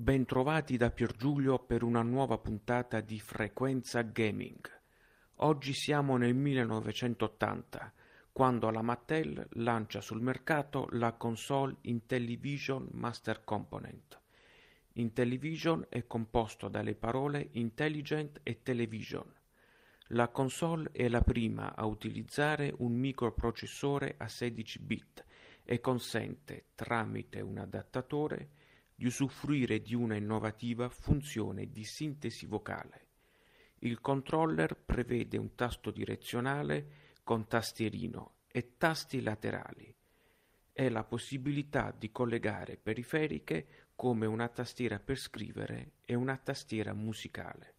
Bentrovati da Piergiulio per una nuova puntata di Frequenza Gaming. Oggi siamo nel 1980, quando la Mattel lancia sul mercato la console Intellivision Master Component. Intellivision è composto dalle parole Intelligent e Television. La console è la prima a utilizzare un microprocessore a 16 bit e consente, tramite un adattatore, di usufruire di una innovativa funzione di sintesi vocale. Il controller prevede un tasto direzionale con tastierino e tasti laterali e la possibilità di collegare periferiche come una tastiera per scrivere e una tastiera musicale.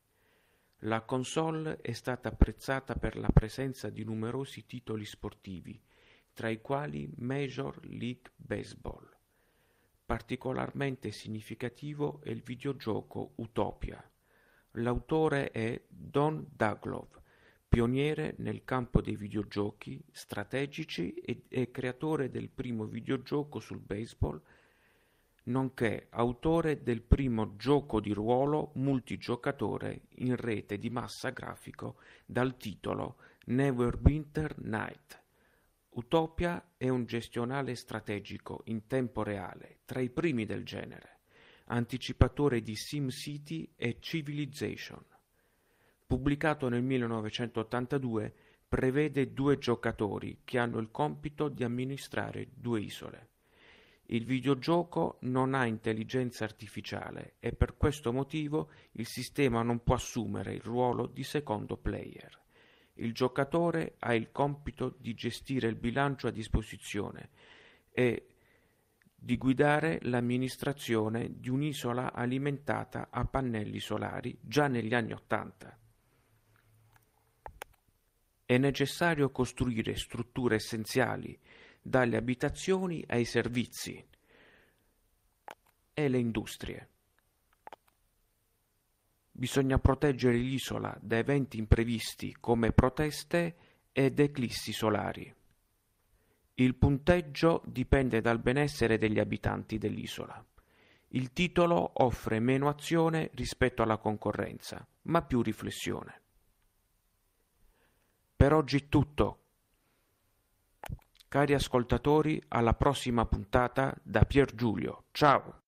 La console è stata apprezzata per la presenza di numerosi titoli sportivi, tra i quali Major League Baseball. Particolarmente significativo è il videogioco Utopia. L'autore è Don Daglov, pioniere nel campo dei videogiochi strategici e, creatore del primo videogioco sul baseball, nonché autore del primo gioco di ruolo multigiocatore in rete di massa grafico dal titolo Neverwinter Night. Utopia è un gestionale strategico in tempo reale, tra i primi del genere, anticipatore di SimCity e Civilization. Pubblicato nel 1982, prevede due giocatori che hanno il compito di amministrare due isole. Il videogioco non ha intelligenza artificiale e per questo motivo il sistema non può assumere il ruolo di secondo player. Il giocatore ha il compito di gestire il bilancio a disposizione e di guidare l'amministrazione di un'isola alimentata a pannelli solari già negli anni Ottanta. È necessario costruire strutture essenziali, dalle abitazioni ai servizi e le industrie. Bisogna proteggere l'isola da eventi imprevisti come proteste ed eclissi solari. Il punteggio dipende dal benessere degli abitanti dell'isola. Il titolo offre meno azione rispetto alla concorrenza, ma più riflessione. Per oggi è tutto. Cari ascoltatori, alla prossima puntata da Pier Giulio. Ciao!